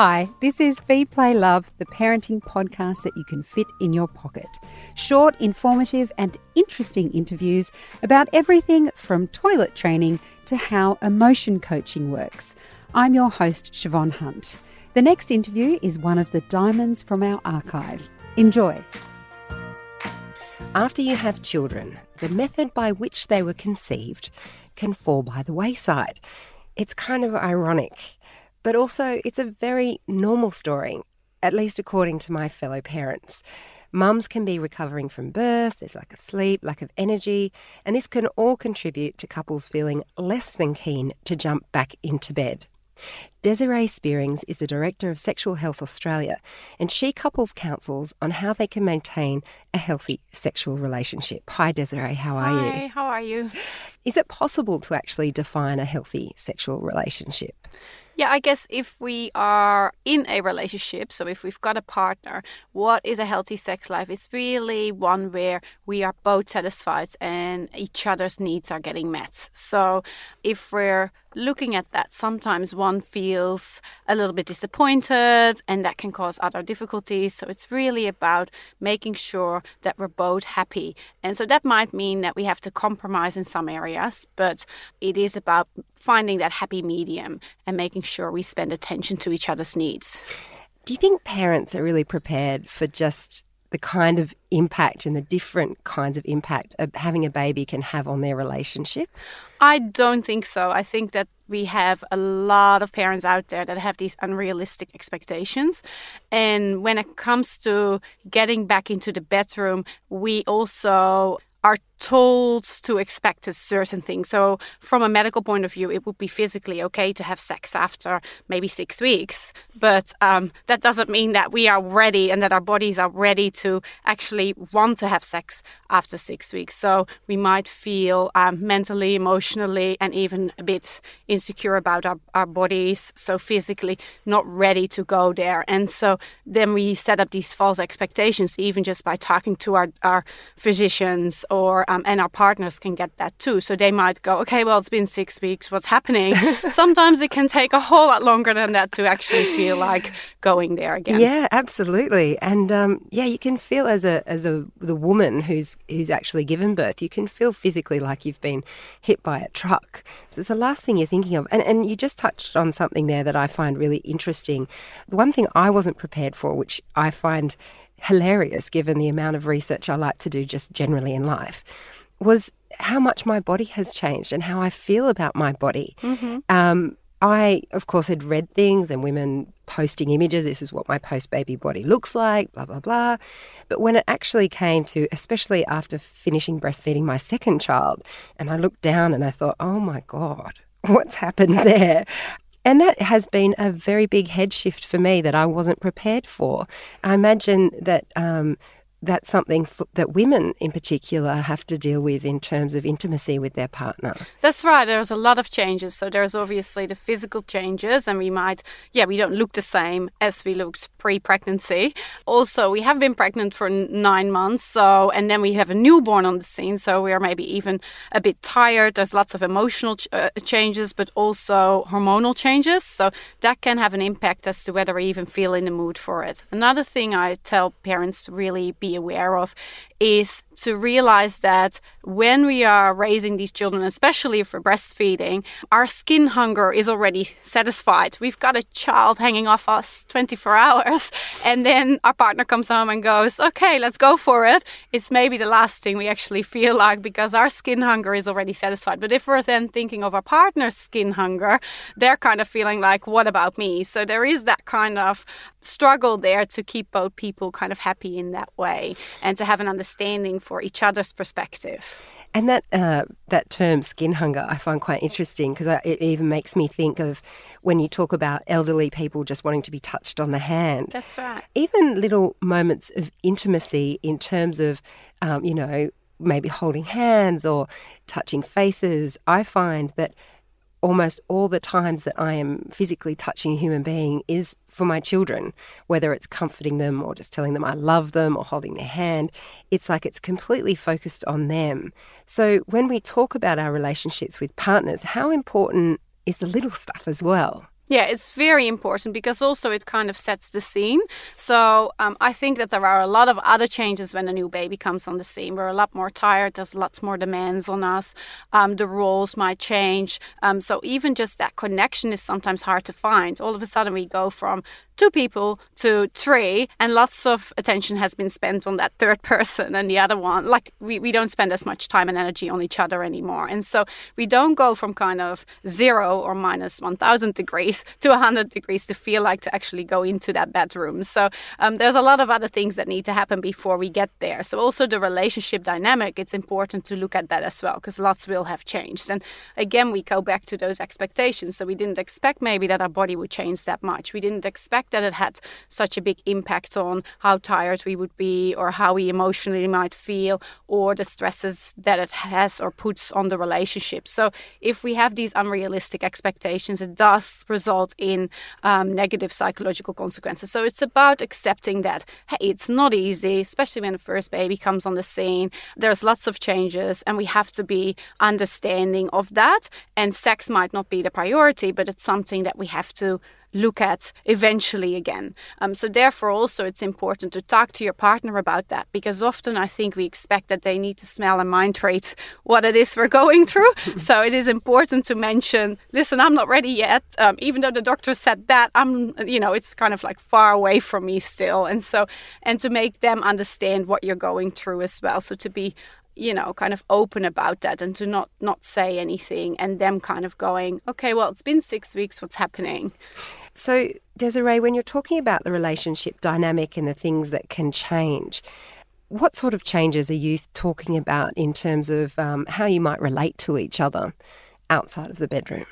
Hi, this is Feed Play Love, the parenting podcast that you can fit in your pocket. Short, informative, and interesting interviews about everything from toilet training to how emotion coaching works. I'm your host, Siobhan Hunt. The next interview is one of the diamonds from our archive. Enjoy. After you have children, the method by which they were conceived can fall by the wayside. It's kind of ironic. But also, it's a very normal story, at least according to my fellow parents. Mums can be recovering from birth, there's lack of sleep, lack of energy, and this can all contribute to couples feeling less than keen to jump back into bed. Desiree Spierings is the Director of Sexual Health Australia, and she couples counsels on how they can maintain a healthy sexual relationship. Hi, Desiree, how are Hi, you? Hi, how are you? Is it possible to actually define a healthy sexual relationship? Yeah, I guess if we are in a relationship, so if we've got a partner, what is a healthy sex life? It's really one where we are both satisfied and each other's needs are getting met. So if we're looking at that, sometimes one feels a little bit disappointed and that can cause other difficulties. So it's really about making sure that we're both happy. And so that might mean that we have to compromise in some areas, but it is about finding that happy medium and making sure we spend attention to each other's needs. Do you think parents are really prepared for just the kind of impact and the different kinds of impact having a baby can have on their relationship? I don't think so. I think that we have a lot of parents out there that have these unrealistic expectations. And when it comes to getting back into the bedroom, we also are told to expect a certain thing. So, from a medical point of view, it would be physically okay to have sex after maybe six weeks, but um, that doesn't mean that we are ready and that our bodies are ready to actually want to have sex after six weeks. So, we might feel um, mentally, emotionally, and even a bit insecure about our, our bodies. So, physically, not ready to go there. And so, then we set up these false expectations, even just by talking to our, our physicians or um, and our partners can get that too. So they might go, okay, well, it's been six weeks. What's happening? Sometimes it can take a whole lot longer than that to actually feel like going there again. Yeah, absolutely. And um, yeah, you can feel as a as a the woman who's who's actually given birth, you can feel physically like you've been hit by a truck. So it's the last thing you're thinking of. And and you just touched on something there that I find really interesting. The one thing I wasn't prepared for, which I find hilarious given the amount of research I like to do just generally in life, was how much my body has changed and how I feel about my body. Mm-hmm. Um, I, of course, had read things and women posting images. This is what my post baby body looks like, blah, blah, blah. But when it actually came to, especially after finishing breastfeeding my second child, and I looked down and I thought, oh my God, what's happened there? And that has been a very big head shift for me that I wasn't prepared for. I imagine that um, that's something for, that women in particular have to deal with in terms of intimacy with their partner. That's right. There's a lot of changes. So there's obviously the physical changes, and we might, yeah, we don't look the same as we looked pre-pregnancy. Also, we have been pregnant for nine months, so and then we have a newborn on the scene, so we are maybe even a bit tired. There's lots of emotional ch- uh, changes, but also hormonal changes. So that can have an impact as to whether we even feel in the mood for it. Another thing I tell parents to really be be aware of is to realize that when we are raising these children, especially for breastfeeding, our skin hunger is already satisfied. We've got a child hanging off us 24 hours, and then our partner comes home and goes, Okay, let's go for it. It's maybe the last thing we actually feel like because our skin hunger is already satisfied. But if we're then thinking of our partner's skin hunger, they're kind of feeling like, What about me? So there is that kind of struggle there to keep both people kind of happy in that way and to have an understanding for each other's perspective. And that uh, that term skin hunger, I find quite interesting because it even makes me think of when you talk about elderly people just wanting to be touched on the hand. That's right. Even little moments of intimacy in terms of, um, you know, maybe holding hands or touching faces. I find that almost all the times that I am physically touching a human being is for my children, whether it's comforting them or just telling them I love them or holding their hand. It's like it's completely focused on them. So when we talk about our relationships with partners, how important is the little stuff as well? Yeah, it's very important because also it kind of sets the scene. So um, I think that there are a lot of other changes when a new baby comes on the scene. We're a lot more tired. There's lots more demands on us. Um, the roles might change. Um, so even just that connection is sometimes hard to find. All of a sudden, we go from two people to three, and lots of attention has been spent on that third person and the other one. Like we, we don't spend as much time and energy on each other anymore. And so we don't go from kind of zero or minus 1000 degrees to 100 degrees to feel like to actually go into that bedroom. So um, there's a lot of other things that need to happen before we get there. So also the relationship dynamic, it's important to look at that as well because lots will have changed. And again, we go back to those expectations. So we didn't expect maybe that our body would change that much. We didn't expect fact that it had such a big impact on how tired we would be or how we emotionally might feel or the stresses that it has or puts on the relationship. So if we have these unrealistic expectations, it does result in um, negative psychological consequences. So it's about accepting that, hey, it's not easy, especially when the first baby comes on the scene. There's lots of changes, and we have to be understanding of that. And sex might not be the priority, but it's something that we have to look at eventually again. Um, so, therefore, also it's important to talk to your partner about that because often I think we expect that they need to smell and mind trade what it is we're going through. so, it is important to mention listen, I'm not ready yet. Um, even though the doctor said that, I'm, you know, it's kind of like far away from me still. And so, and to make them understand what you're going through as well. So, to be you know kind of open about that and to not not say anything and them kind of going okay well it's been six weeks what's happening? So desiree when you're talking about the relationship dynamic and the things that can change what sort of changes are you talking about in terms of um, how you might relate to each other outside of the bedroom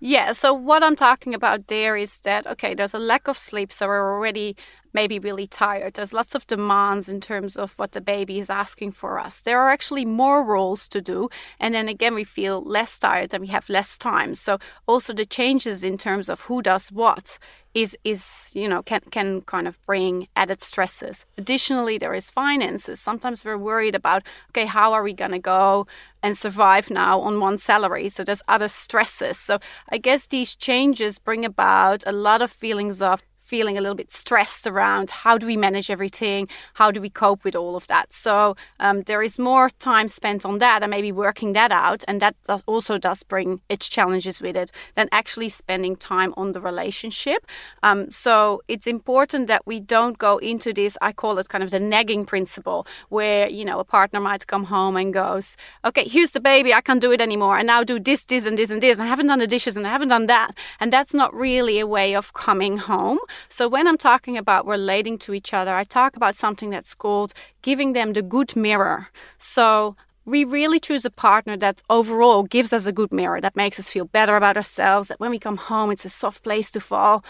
yeah, so what I'm talking about there is that, okay, there's a lack of sleep, so we're already maybe really tired. There's lots of demands in terms of what the baby is asking for us. There are actually more roles to do. And then again, we feel less tired and we have less time. So also the changes in terms of who does what is is you know can can kind of bring added stresses. Additionally there is finances. Sometimes we're worried about okay how are we going to go and survive now on one salary? So there's other stresses. So i guess these changes bring about a lot of feelings of feeling a little bit stressed around how do we manage everything, how do we cope with all of that. So um, there is more time spent on that and maybe working that out, and that does also does bring its challenges with it than actually spending time on the relationship. Um, so it's important that we don't go into this. I call it kind of the nagging principle, where you know a partner might come home and goes, "Okay, here's the baby. I can't do it anymore. I now do this, this, and this, and this. I haven't done the dishes and I haven't done that." And that's not really a way of coming home. So when I'm talking about relating to each other, I talk about something that's called giving them the good mirror. So we really choose a partner that overall gives us a good mirror, that makes us feel better about ourselves, that when we come home, it's a soft place to fall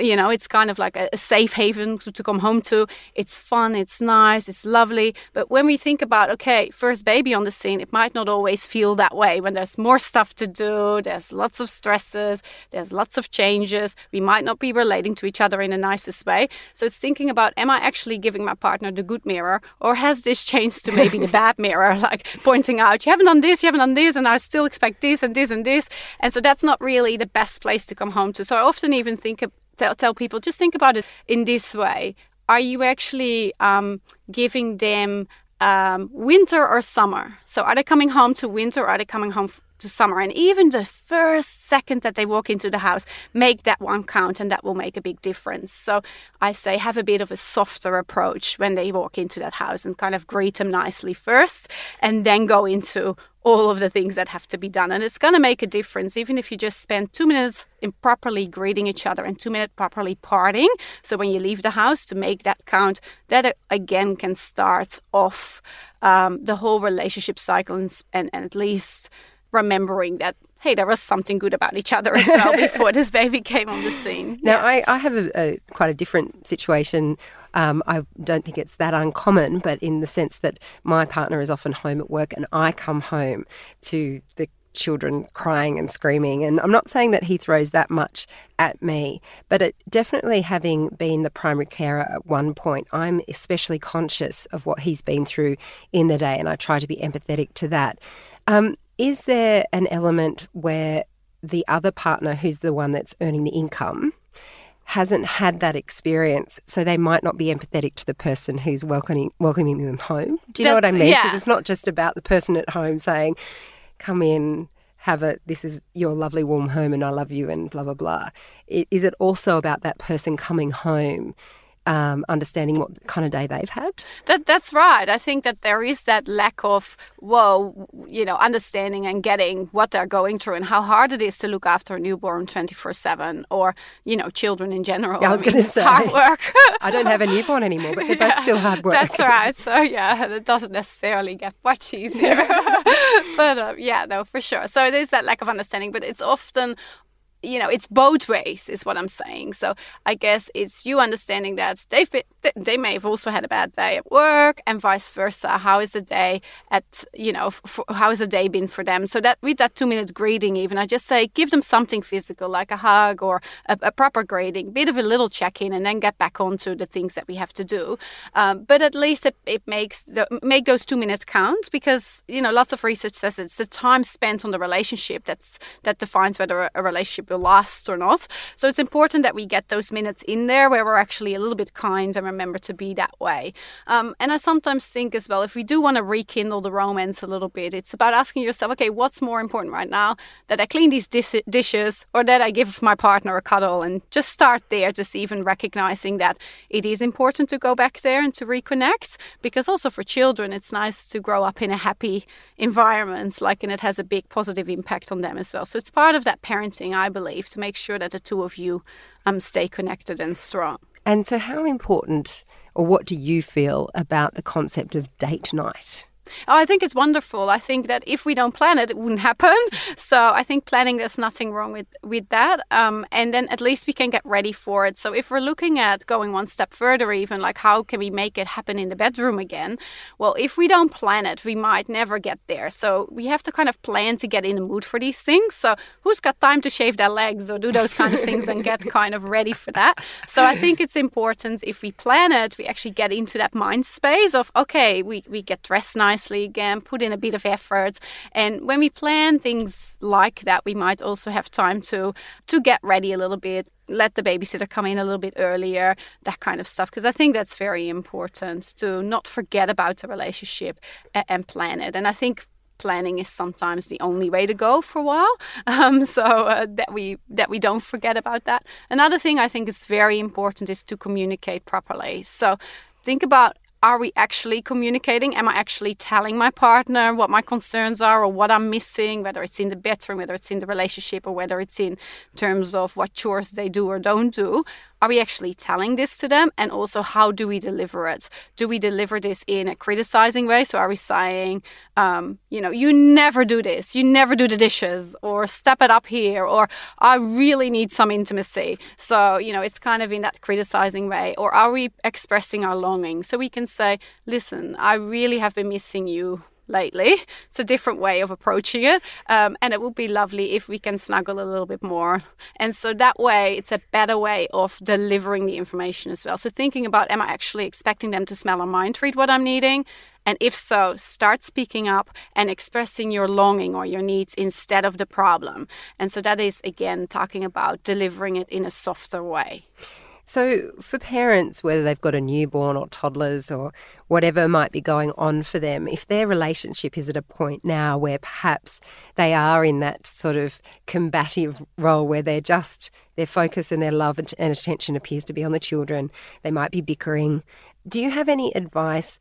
you know, it's kind of like a, safe haven to, to, come home to. It's fun, it's nice, it's lovely. But when we think about, okay, first baby on the scene, it might not always feel that way. When there's more stuff to do, there's lots of stresses, there's lots of changes. We might not be relating to each other in the nicest way. So it's thinking about, am I actually giving my partner the good mirror, or has this changed to maybe the bad mirror, like pointing out, you haven't done this, you haven't done this, and I still expect this and this and this. And so that's not really the best place to come home to. So I often even think tell, tell people just think about it in this way. Are you actually um, giving them um, winter or summer? So are they coming home to winter or are they coming home to summer and even the first second that they walk into the house make that one count and that will make a big difference so i say have a bit of a softer approach when they walk into that house and kind of greet them nicely first and then go into all of the things that have to be done. And it's going to make a difference, even if you just spend two minutes in properly greeting each other and two minutes properly parting. So when you leave the house, to make that count, that uh, again can start off um, the whole relationship cycle and, and, and at least remembering that hey, there was something good about each other as well before this baby came on the scene. Now, yeah. I, I have a, a, quite a different situation. Um, I don't think it's that uncommon, but in the sense that my partner is often home at work and I come home to the children crying and screaming. And I'm not saying that he throws that much at me, but it definitely having been the primary carer at one point, I'm especially conscious of what he's been through in the day and I try to be empathetic to that. Um, is there an element where the other partner, who's the one that's earning the income, hasn't had that experience, so they might not be empathetic to the person who's welcoming welcoming them home. Do you know what I mean? Because yeah. it's not just about the person at home saying, "Come in, have a this is your lovely warm home, and I love you," and blah blah blah. I- Is it also about that person coming home? Um, understanding what kind of day they've had. That that's right. I think that there is that lack of whoa, you know, understanding and getting what they're going through and how hard it is to look after a newborn twenty four seven or you know children in general. Yeah, I was gonna say. hard work. I don't have a newborn anymore, but they're both still hard work. That's right. So yeah, it doesn't necessarily get much easier. but uh, yeah, no, for sure. So it is that lack of understanding, but it's often you know it's both ways is what i'm saying. So i guess it's you understanding that they've been, they may have also had a bad day at work and vice versa. How is the day at you know f- how has the day been for them? So that with that two minute greeting even i just say give them something physical like a hug or a, a proper greeting bit of a little check-in and then get back onto the things that we have to do. Um, but at least it, it makes the, make those two minutes count because you know lots of research says it's the time spent on the relationship that's that defines whether a, a relationship last or not. So it's important that we get those minutes in there where we're actually a little bit kind and remember to be that way. Um, and I sometimes think as well, if we do want to rekindle the romance a little bit, it's about asking yourself, okay, what's more important right now? That I clean these dis- dishes or that I give my partner a cuddle and just start there, just even recognizing that it is important to go back there and to reconnect because also for children, it's nice to grow up in a happy environment, like, and it has a big positive impact on them as well. So it's part of that parenting, I believe, to make sure that the two of you um, stay connected and strong. And so, how important, or what do you feel about the concept of date night? Oh, I think it's wonderful. I think that if we don't plan it, it wouldn't happen. So I think planning, there's nothing wrong with with that. Um, and then at least we can get ready for it. So if we're looking at going one step further, even like how can we make it happen in the bedroom again? Well, if we don't plan it, we might never get there. So we have to kind of plan to get in the mood for these things. So who's got time to shave their legs or do those kind of things and get kind of ready for that? So I think it's important if we plan it, we actually get into that mind space of okay, we we get dressed nice nicely again, put in a bit of effort. And when we plan things like that, we might also have time to to get ready a little bit, let the babysitter come in a little bit earlier, that kind of stuff. Because I think that's very important to not forget about the relationship and, plan it. And I think planning is sometimes the only way to go for a while. Um, so uh, that we that we don't forget about that. Another thing I think is very important is to communicate properly. So think about are we actually communicating? Am I actually telling my partner what my concerns are or what I'm missing, whether it's in the bedroom, whether it's in the relationship, or whether it's in terms of what chores they do or don't do? Are we actually telling this to them? And also, how do we deliver it? Do we deliver this in a criticizing way? So, are we saying, um, you know, you never do this, you never do the dishes, or step it up here, or I really need some intimacy? So, you know, it's kind of in that criticizing way. Or are we expressing our longing? So, we can say, listen, I really have been missing you lately. It's a different way of approaching it. Um, and it would be lovely if we can snuggle a little bit more. And so that way, it's a better way of delivering the information as well. So thinking about, am I actually expecting them to smell or mind read what I'm needing? And if so, start speaking up and expressing your longing or your needs instead of the problem. And so that is, again, talking about delivering it in a softer way. So, for parents, whether they've got a newborn or toddlers or whatever might be going on for them, if their relationship is at a point now where perhaps they are in that sort of combative role where they're just, their focus and their love and attention appears to be on the children, they might be bickering. Do you have any advice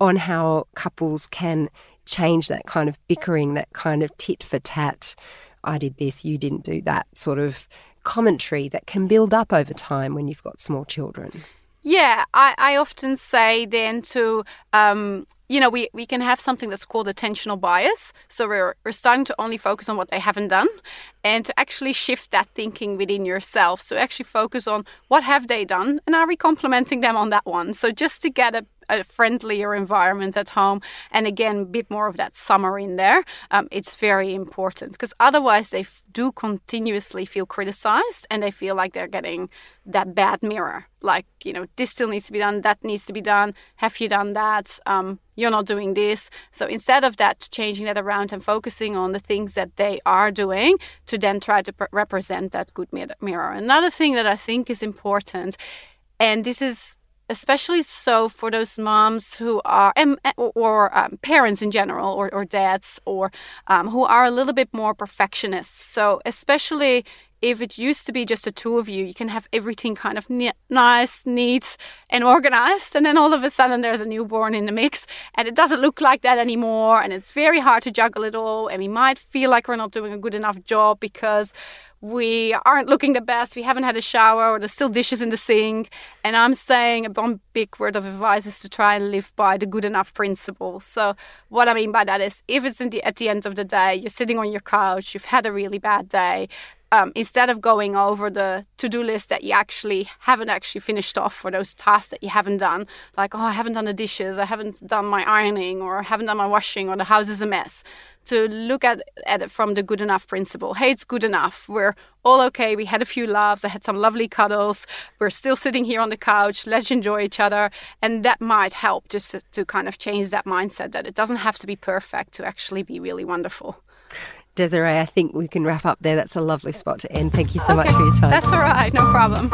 on how couples can change that kind of bickering, that kind of tit for tat? I did this, you didn't do that sort of commentary that can build up over time when you've got small children? Yeah, I, I often say then to, um, you know, we, we can have something that's called attentional bias. So we're, we're starting to only focus on what they haven't done and to actually shift that thinking within yourself. So actually focus on what have they done and are we complimenting them on that one? So just to get a, a friendlier environment at home, and again, a bit more of that summer in there, um, it's very important because otherwise they do continuously feel criticized and they feel like they're getting that bad mirror. Like, you know, this still needs to be done, that needs to be done. Have you done that? Um, you're not doing this. So instead of that, changing that around and focusing on the things that they are doing to then try to represent that good mirror. Another thing that I think is important, and this is especially so for those moms who are or, um, parents in general or, or dads or um, who are a little bit more perfectionists. So especially if it used to be just the two of you you can have everything kind of ne- nice neat and organized and then all of a sudden there's a newborn in the mix and it doesn't look like that anymore and it's very hard to juggle it all and we might feel like we're not doing a good enough job because we aren't looking the best, we haven't had a shower, or there's still dishes in the sink. And I'm saying a one big word of advice is to try and live by the good enough principle. So, what I mean by that is if it's the, at the end of the day, you're sitting on your couch, you've had a really bad day, um, instead of going over the to-do list that you actually haven't actually finished off for those tasks that you haven't done like oh i haven't done the dishes i haven't done my ironing or i haven't done my washing or the house is a mess to look at, at it from the good enough principle. Hey it's good enough. We're all okay. We had a few laughs. I had some lovely cuddles. We're still sitting here on the couch. Let's enjoy each other. And that might help just to, to kind of change that mindset that it doesn't have to be perfect to actually be really wonderful Desiree, I think we can wrap up there. That's a lovely spot to end. Thank you so okay. much for your time. That's all right, no problem.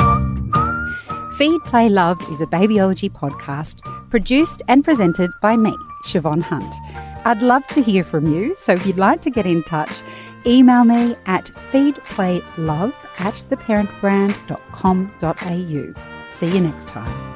Feed, Play, Love is a babyology podcast produced and presented by me, Siobhan Hunt. I'd love to hear from you, so if you'd like to get in touch, email me at feedplaylove at theparentbrand.com.au. See you next time.